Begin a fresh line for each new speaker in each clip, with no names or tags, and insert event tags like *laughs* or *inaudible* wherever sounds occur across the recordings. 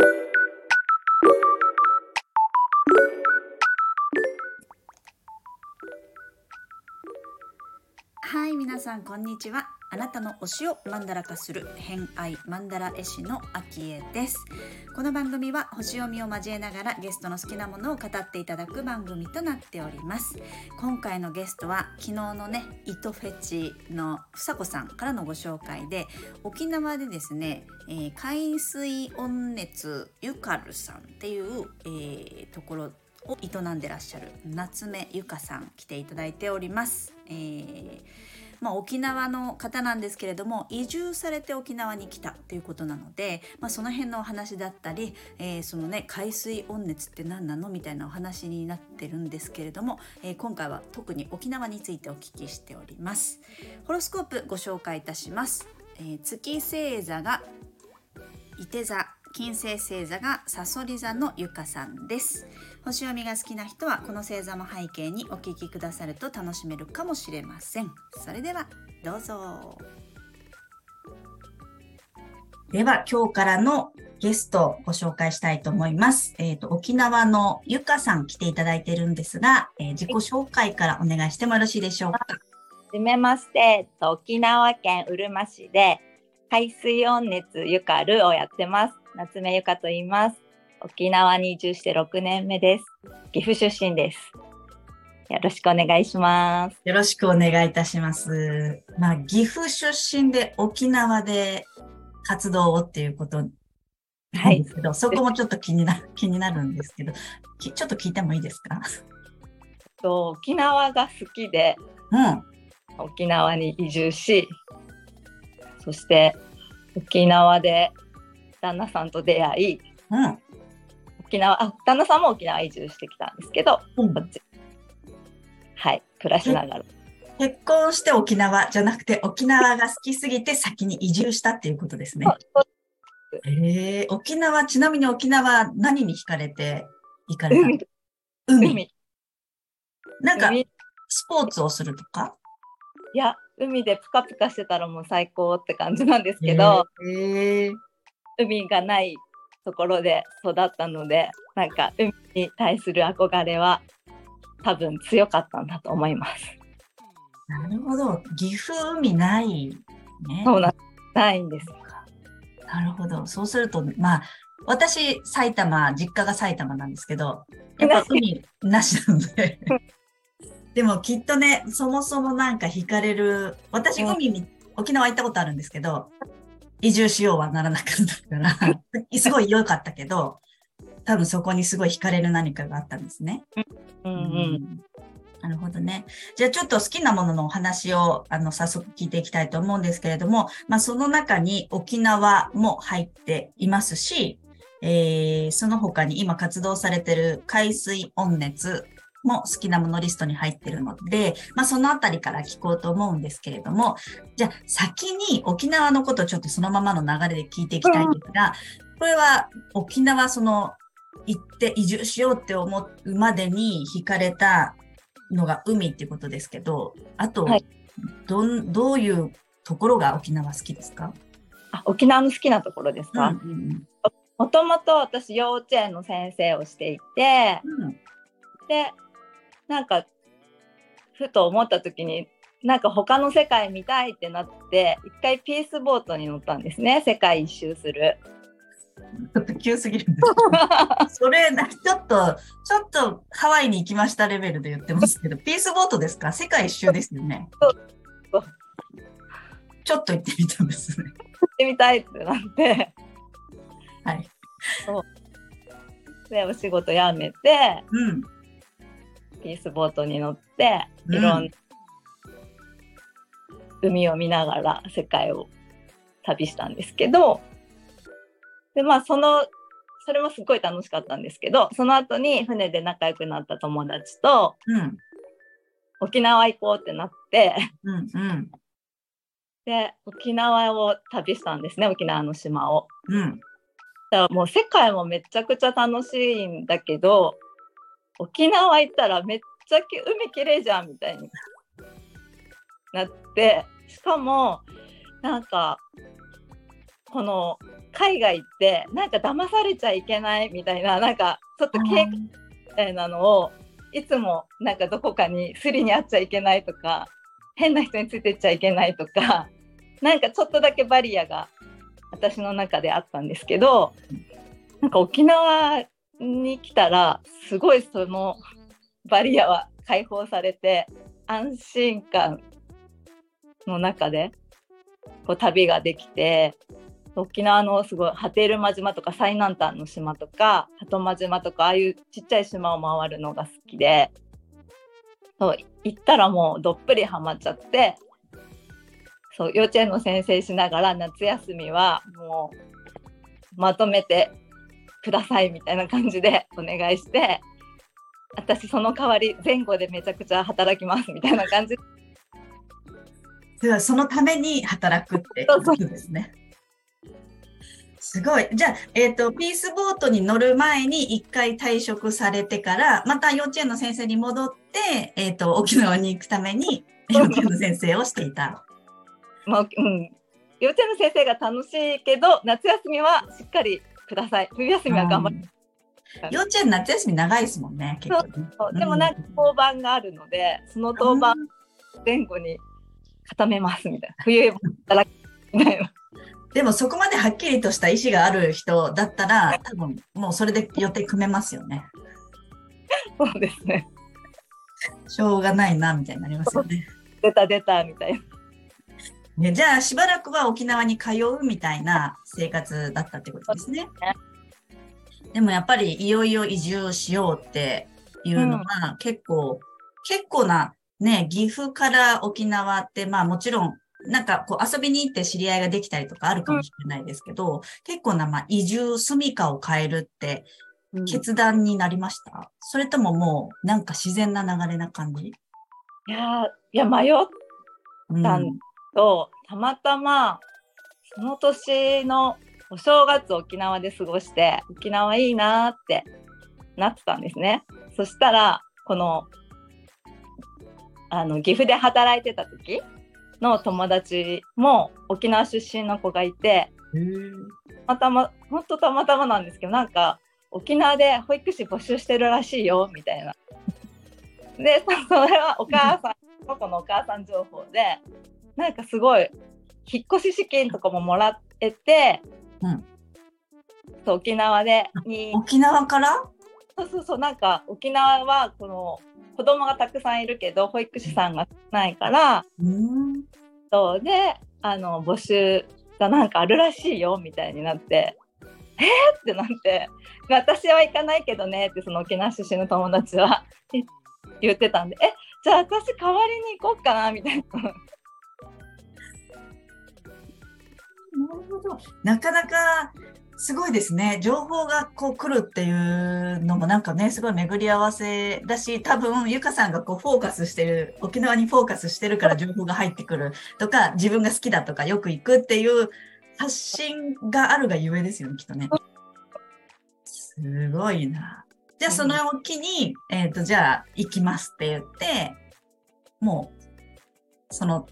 は皆さんこんにちは。あなたの推しをマンダラ化する偏愛マンダラ絵師のアキエです。この番組は星読みを交えながらゲストの好きなものを語っていただく番組となっております。今回のゲストは昨日のね糸フェチの房子さんからのご紹介で沖縄でですね、えー、海水温熱ゆかるさんっていう、えー、ところを営んでらっしゃる夏目ゆかさん来ていただいております。えーまあ、沖縄の方なんですけれども移住されて沖縄に来たということなので、まあ、その辺のお話だったり、えー、そのね海水温熱って何なのみたいなお話になってるんですけれども、えー、今回は特に沖縄についてお聞きしております。ホロスコープご紹介いたします。えー、月星座が伊手座金星星座がさそり座のゆかさんです星読みが好きな人はこの星座も背景にお聞きくださると楽しめるかもしれませんそれではどうぞでは今日からのゲストをご紹介したいと思います。えっ、ー、と、沖縄のゆかさん来ていただいているんですが、えー、自己紹介からお願いしてもよろしいでしょうか？は
じめまして、沖縄県うるま市で海水温熱ゆかるをやってます。夏目ゆかと言います。沖縄に移住して6年目です。岐阜出身です。よろしくお願いします。
よろしくお願いいたします。まあ、岐阜出身で沖縄で活動をっていうことなんですけど、はい、そこもちょっと気にな *laughs* 気になるんですけど、ちょっと聞いてもいいですか？
と沖縄が好きで、うん、沖縄に移住し、そして沖縄で旦那さんと出会い、うん、沖縄あ旦那さんも沖縄移住してきたんですけど、うん、こっち。はい暮らしながら。
結婚して沖縄じゃなくて沖縄が好きすぎて先に移住したっていうことですね。えー、沖縄ちなみに沖縄何に惹かれて行かれた？海。海。なんかスポーツをするとか？
いや海でプカプカしてたらもう最高って感じなんですけど、えー、海がないところで育ったのでなんか海に対する憧れは多分強かったんだと思います。
なるほど。岐阜海ないね。
そうなないんです
なるほど。そうするとまあ私埼玉実家が埼玉なんですけどやっぱ海なしなので。*laughs* でもきっとねそもそもなんか惹かれる私海に、沖縄行ったことあるんですけど移住しようはならなかったから *laughs* すごい良かったけど、多分そこにすごい惹かれる何かがあったんですね。うんうん、なるほどね。じゃあちょっと好きなもののお話をあの早速聞いていきたいと思うんですけれども、まあ、その中に沖縄も入っていますし、えー、その他に今活動されている海水温熱も好きなものリストに入ってるので、まあ、そのあたりから聞こうと思うんですけれども、じゃあ先に沖縄のことをちょっとそのままの流れで聞いていきたいんですが、これは沖縄その行って移住しようって思うまでに惹かれたのが海っていうことですけど、あと、はい、どんどういうところが沖縄好きですか？
あ沖縄の好きなところですか、もともと私幼稚園の先生をしていて、うん、でなんかふと思った時になんか他の世界見たいってなって一回ピースボートに乗ったんですね世界一周する。
ちょっと急すぎるんです *laughs* それちょっとちょっとハワイに行きましたレベルで言ってますけどピースボートですか？世界一周ですよね。ちょっと行ってみたんですね。行
ってみたいってなって。
はい。そう
でお仕事辞めて、うん、ピースボートに乗っていろんな海を見ながら世界を旅したんですけどでまあそのそれもすごい楽しかったんですけどその後に船で仲良くなった友達と、うん、沖縄行こうってなって、うんうん、で沖縄を旅したんですね沖縄の島を。うん、だからもう世界もめちゃくちゃ楽しいんだけど沖縄行ったらめっちゃ海きれいじゃんみたいになってしかもなんかこの海外ってなんか騙されちゃいけないみたいななんかちょっと警戒みたいなのをいつもなんかどこかにすりにあっちゃいけないとか変な人についてっちゃいけないとかなんかちょっとだけバリアが私の中であったんですけどなんか沖縄に来たらすごいそのバリアは解放されて安心感の中でこう旅ができて沖縄のすごい波照間島とか最南端の島とか鳩間島とかああいうちっちゃい島を回るのが好きでそう行ったらもうどっぷりハマっちゃってそう幼稚園の先生しながら夏休みはもうまとめてくださいみたいな感じでお願いして私その代わり前後でめちゃくちゃ働きますみたいな感じ
ではそのために働くってことですね。すごい。じゃあ、えっ、ー、と、ピースボートに乗る前に一回退職されてから、また幼稚園の先生に戻って、えっ、ー、と、沖縄に行くために幼稚園の先生をしていた。
まあ、うん。幼稚園の先生が楽しいけど、夏休みはしっかりください。冬休みは頑張って。
幼稚園夏休み長いですもんね、結構、ね、
そうでもなんか当番があるので、その当番前後に固めますみたいな。冬働きみたいな。
でもそこまではっきりとした意思がある人だったら、*laughs* 多分もうそれで予定組めますよね。
そうですね。
しょうがないな、みたいになりますよね。
出た出た、みたいな。
ね、じゃあしばらくは沖縄に通うみたいな生活だったってことですね。でもやっぱりいよいよ移住しようっていうのは結構、うん、結構なね、岐阜から沖縄ってまあもちろんなんかこう遊びに行って知り合いができたりとかあるかもしれないですけど、うん、結構なまあ移住、住処を変えるって決断になりました、うん、それとももうなんか自然な流れな感じ？い
やいや迷ったんと、たまたまその年のお正月沖縄で過ごして沖縄いいなってなってたんですね。そしたらこのあの岐阜で働いてた時の友達も沖縄出身の子がいてたまたま本当たまたまなんですけどなんか沖縄で保育士募集してるらしいよみたいな。でそれはお母さんこの子のお母さん情報でなんかすごい引っ越し資金とかももらえて、うん、そう沖縄で
に。沖縄から？
そうそうそうなんか沖縄はこの子供がたくさんいるけど保育士さんが少ないから、うん、そうであの募集がなんかあるらしいよみたいになって。えー、ってなって。私は行かないけどねってその沖縄出身の友達は言ってたんで。えじゃあ私代わりに行こうかなみたい
な。るほど。なかなかすごいですね。情報がこう来るっていうのもなんかね、すごい巡り合わせだし、多分、ゆかさんがこうフォーカスしてる、沖縄にフォーカスしてるから情報が入ってくるとか、自分が好きだとか、よく行くっていう発信があるがゆえですよね、きっとね。すごいな。じゃあ、そのおきに、えっ、ー、と、じゃあ、行きますって言って、もう、その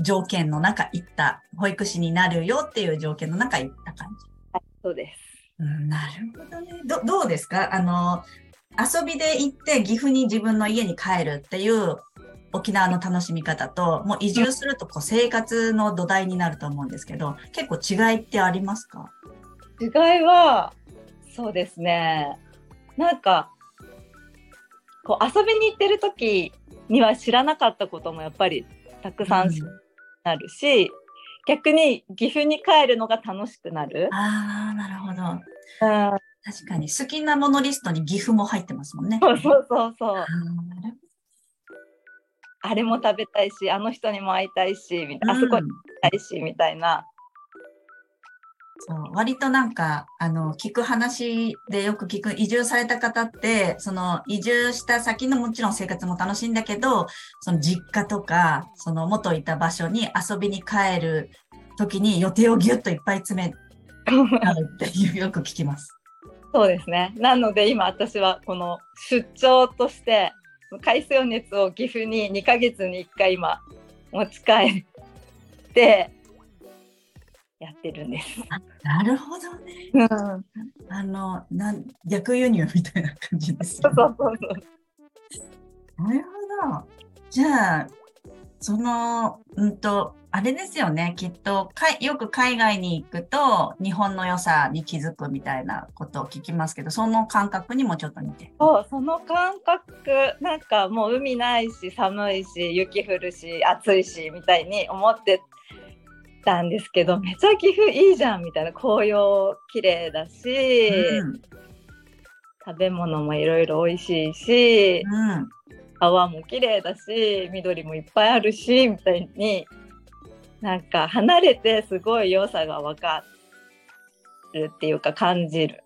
条件の中行った、保育士になるよっていう条件の中行った感じ。
そうです。
うん、なるほどね。どどうですか？あの、遊びで行って岐阜に自分の家に帰るっていう沖縄の楽しみ方と、もう移住するとこう生活の土台になると思うんですけど、結構違いってありますか？
違いは、そうですね。なんか、こう遊びに行ってる時には知らなかったこともやっぱりたくさんなるし、逆に岐阜に帰るのが楽しくなる。
ああ、なるほど。うん、確かに好きなものリストに岐阜も入ってますもんね。
そうそうそうそう。あれも食べたいし、あの人にも会いたいし、あそこに行きたいし、みたいな。
そう割となんかあの聞く話でよく聞く移住された方ってその移住した先のもちろん生活も楽しいんだけどその実家とかその元いた場所に遊びに帰る時に予定をぎゅっといっぱい詰め *laughs* あるっていうよく聞きます。
そうですねなので今私はこの出張として海水熱を岐阜に2ヶ月に1回今持ち帰ってやってるんです。
なるほどね。
うん、
あの、なん逆輸入みたいな感じですよね。
そうそうそうそう。
なるほど。じゃあ、その、うんと、あれですよね。きっとかい、よく海外に行くと、日本の良さに気づくみたいなことを聞きますけど、その感覚にもちょっと似てる。
そうその感覚なんかもう海ないし寒いし雪降るし暑いしみたいに思ってたんですけどめちゃ岐阜いいじゃんみたいな紅葉綺麗だし、
うん。
食べ物もいろいろ美味しいし
うん。
川も綺麗だし緑もいっぱいあるしみたいになんか離れてすごい良さが分かるっていうか感じる。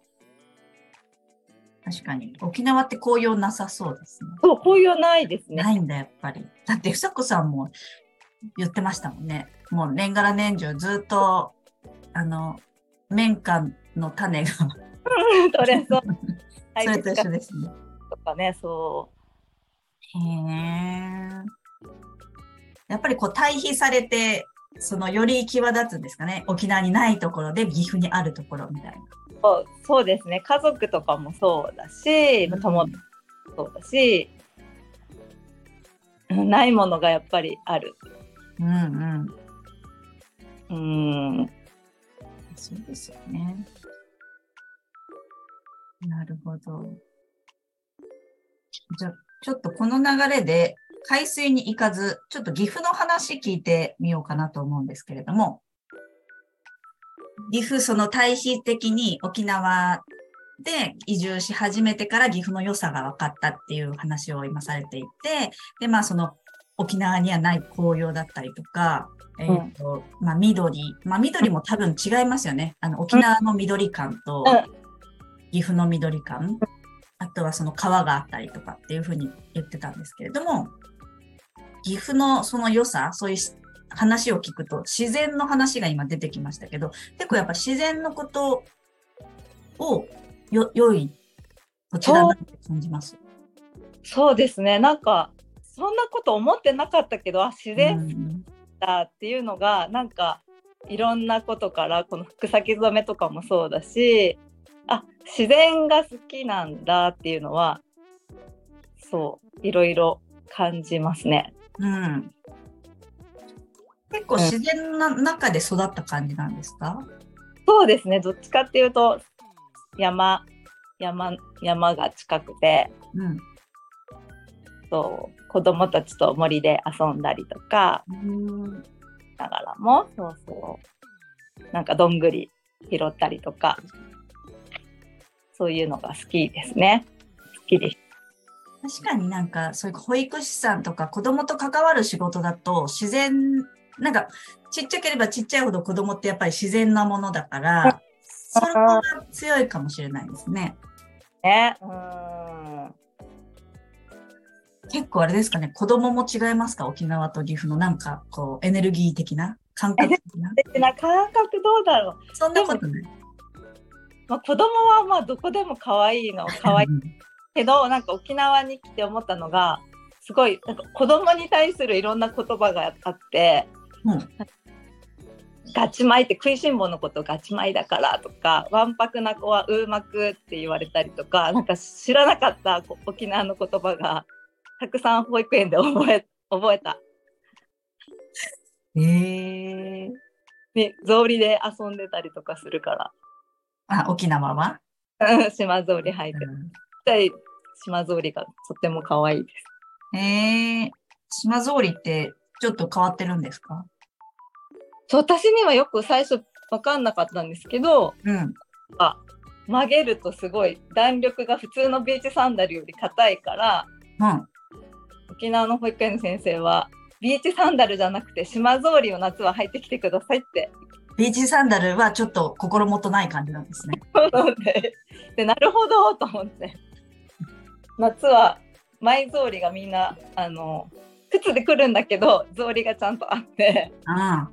確かに。沖縄って紅葉なさそうですね。
そう紅葉ないですね。
ないんだ、やっぱり。だって、ふさこさんも言ってましたもんね。もう年がら年中ずっと、あの、綿花の種が、*laughs*
それそう。*laughs*
それと一緒ですね。
とかね、そう。
へえ。やっぱりこう対比されて、そのより際立つんですかね。沖縄にないところで岐阜にあるところみたいな。
そうそうですね家族とかもそうだし友達もそうだし、うんないものがやっぱりある
うんうん。
うん
そうですよね。なるほど。じゃあ、ちょっとこの流れで、海水に行かず、ちょっと岐阜の話聞いてみようかなと思うんですけれども、岐阜、その対比的に沖縄で移住し始めてから岐阜の良さが分かったっていう話を今されていて、で、まあその沖縄にはない紅葉だったりとか、えっ、と、まあ緑、まあ緑も多分違いますよね。あの沖縄の緑感と
うん
岐阜の緑感、あとはその川があったりとかっていうふうに言ってたんですけれども、岐阜のその良さ、そういうし話を聞くと自然の話が今出てきましたけど、結構やっぱ自然のことをよ、良いこちらだって感じます？
そうですねなんかそんなこと思ってなかったけどあ自
う
然
ん
だっていうのが、なんかいろんなことからこの草木染めとかもそうだしあ自然が好きなんだっていうのはそういろいろ感じますね。
うん。結構自然な中で育った感じなんですか？
そうですねどっちかっていうと山山山が近くて
うん。
そう子供たちと森で遊んだりとか
うん
ながらもそうそうなんかどんぐり拾ったりとかそういうのが好きですね。好きです。
確かになんかそういう保育士さんとか子供と関わる仕事だと自然、なんかちっちゃければちっちゃいほど子供ってやっぱり自然なものだから、*laughs* それが強いかもしれないですね。
ね。うん
結構あれですかね、子供も違いますか？沖縄と岐阜のなんかこうエネルギー的な感覚的な？
感覚どうだろう、
そんなことない。
まあ、子供はまあどこでも可愛いの可愛いけどなんか沖縄に来て思ったのがすごいなんか子供に対するいろんな言葉があって
うん。
ガチ米って食いしん坊のことガチ米だからとかわんぱくな子はうまくって言われたりとかなんか知らなかったこ沖縄の言葉がたくさん保育園で覚え *laughs* 覚えた。
えー、
で草履で遊んでたりとかするか
あ、沖縄は、
らうん島草履履いてる。
う
ちっちゃい島草履がとっても可愛いです。
ん、えー、島草履ってちょっと変わってるんですか？
そう私にはよく最初分かんなかったんですけど
うん。
あ曲げるとすごい弾力が普通のビーチサンダルより硬いから
うん。
沖縄の保育園の先生はビーチサンダルじゃなくて島草履を夏は履いてきてくださいって。
ビーチサンダルはちょっと心もとない感じなんですね。
ででなるほどと思って。夏は前草履がみんなあの靴で来るんだけど草履がちゃんとあって。
あ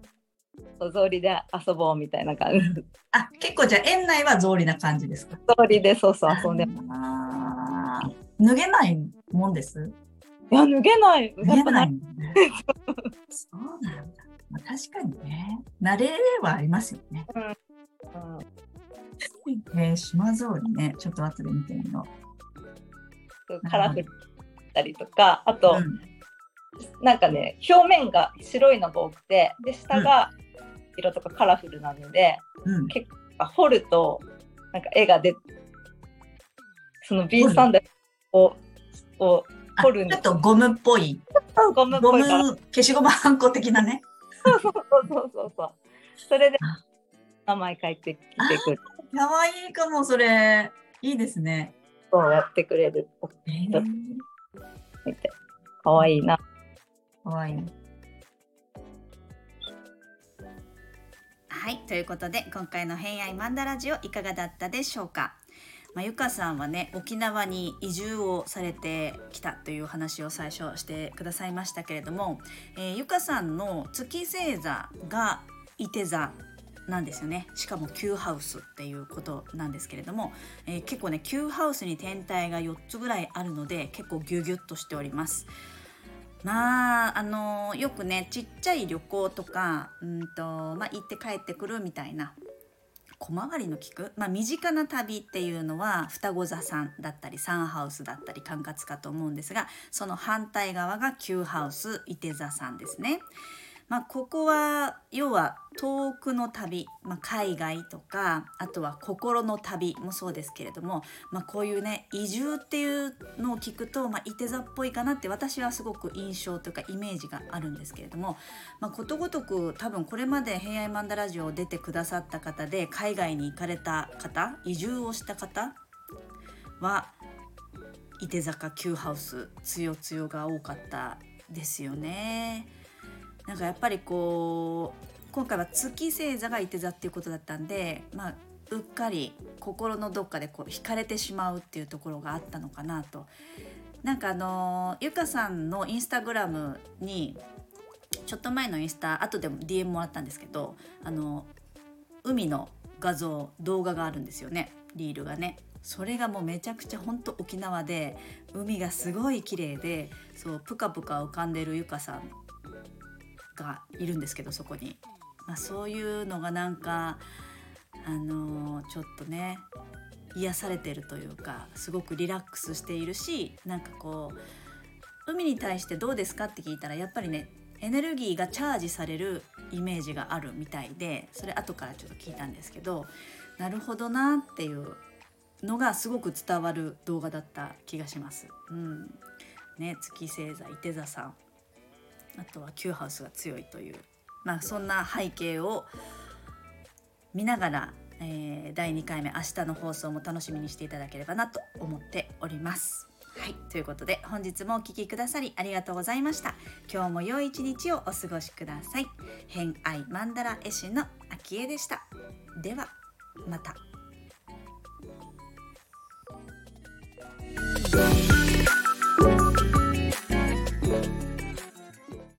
そう草履で遊ぼうみたいな感じ。
あ、結構じゃあ園内は草履な感じですか？
草履でそうそう遊んで
あー。脱げないもんです？
いや脱げない
脱げ
ない
ね。そうなんだ。
まあ、確かにね。慣れればありますよね。
うん
えー、島ぞうりね、ちょっと後で見てみよ
カラフルだったりとか、あと、
う。うん
なんかね、表面が白いのが多くて、で、下が色とかカラフルなので、
うん、
結構掘ると、なんか絵が出その B サンダルをを
ちょっとゴムっぽい、
ゴムっ
ゴム。消しゴムはんこ的なね。
そうそうそうそうそれで
あ
名前書いてきてくる。
かわいいかも、それ。いいですね。
そうやってくれる。
えー、
見て。かわいいな。
かわいい。
はいということで今回の「偏愛マンダラジオ」いかがだったでしょうか、まあ、ゆかさんはね沖縄に移住をされてきたという話を最初してくださいましたけれども、えーゆかさんの月星座が伊手座なんですよねしかも Q ハウスっていうことなんですけれども、えー結構ね Q ハウスに天体が4つぐらいあるので結構ギュギュッとしております。まああのよくねちっちゃい旅行とかうんと、まあ、行って帰ってくるみたいな小回りの利く、まあ、身近な旅っていうのは双子座さんだったりサンハウスだったり管轄かと思うんですがその反対側が旧ハウス伊手座さんですね。まあ、ここは要は遠くの旅、まあ、海外とかあとは心の旅もそうですけれども、まあ、こういうね移住っていうのを聞くと、まあ、伊手座っぽいかなって私はすごく印象というかイメージがあるんですけれども、まあ、ことごとく多分これまで「平安マンダラジオ」を出てくださった方で海外に行かれた方移住をした方は伊手坂 Q ハウスつよつよが多かったですよね。なんかやっぱりこう今回は月星座が伊手座っていうことだったんでまあうっかり心のどっかでこう惹かれてしまうっていうところがあったのかなと。なんかあのゆかさんのインスタグラムにちょっと前のインスタ後でも DM もらったんですけどあの海の画像動画があるんですよねリールがねそれがもうめちゃくちゃほんと沖縄で海がすごい綺麗でそうプカプカ浮かんでるゆかさんがいるんですけどそこに、まあ、そういうのがなんかあのちょっとね癒されてるというかすごくリラックスしているしなんかこう海に対してどうですかって聞いたらやっぱりねエネルギーがチャージされるイメージがあるみたいでそれ後からちょっと聞いたんですけどなるほどなっていうのがすごく伝わる動画だった気がします。うん。ね、月星座伊手座さん。あとは Q ハウスが強いという、まあ、そんな背景を見ながら、えー第2回目明日の放送も楽しみにしていただければなと思っております。はい、ということで本日もお聞きくださりありがとうございました。今日も良い一日をお過ごしください。偏愛マンダラ絵師の秋江でした。ではまた。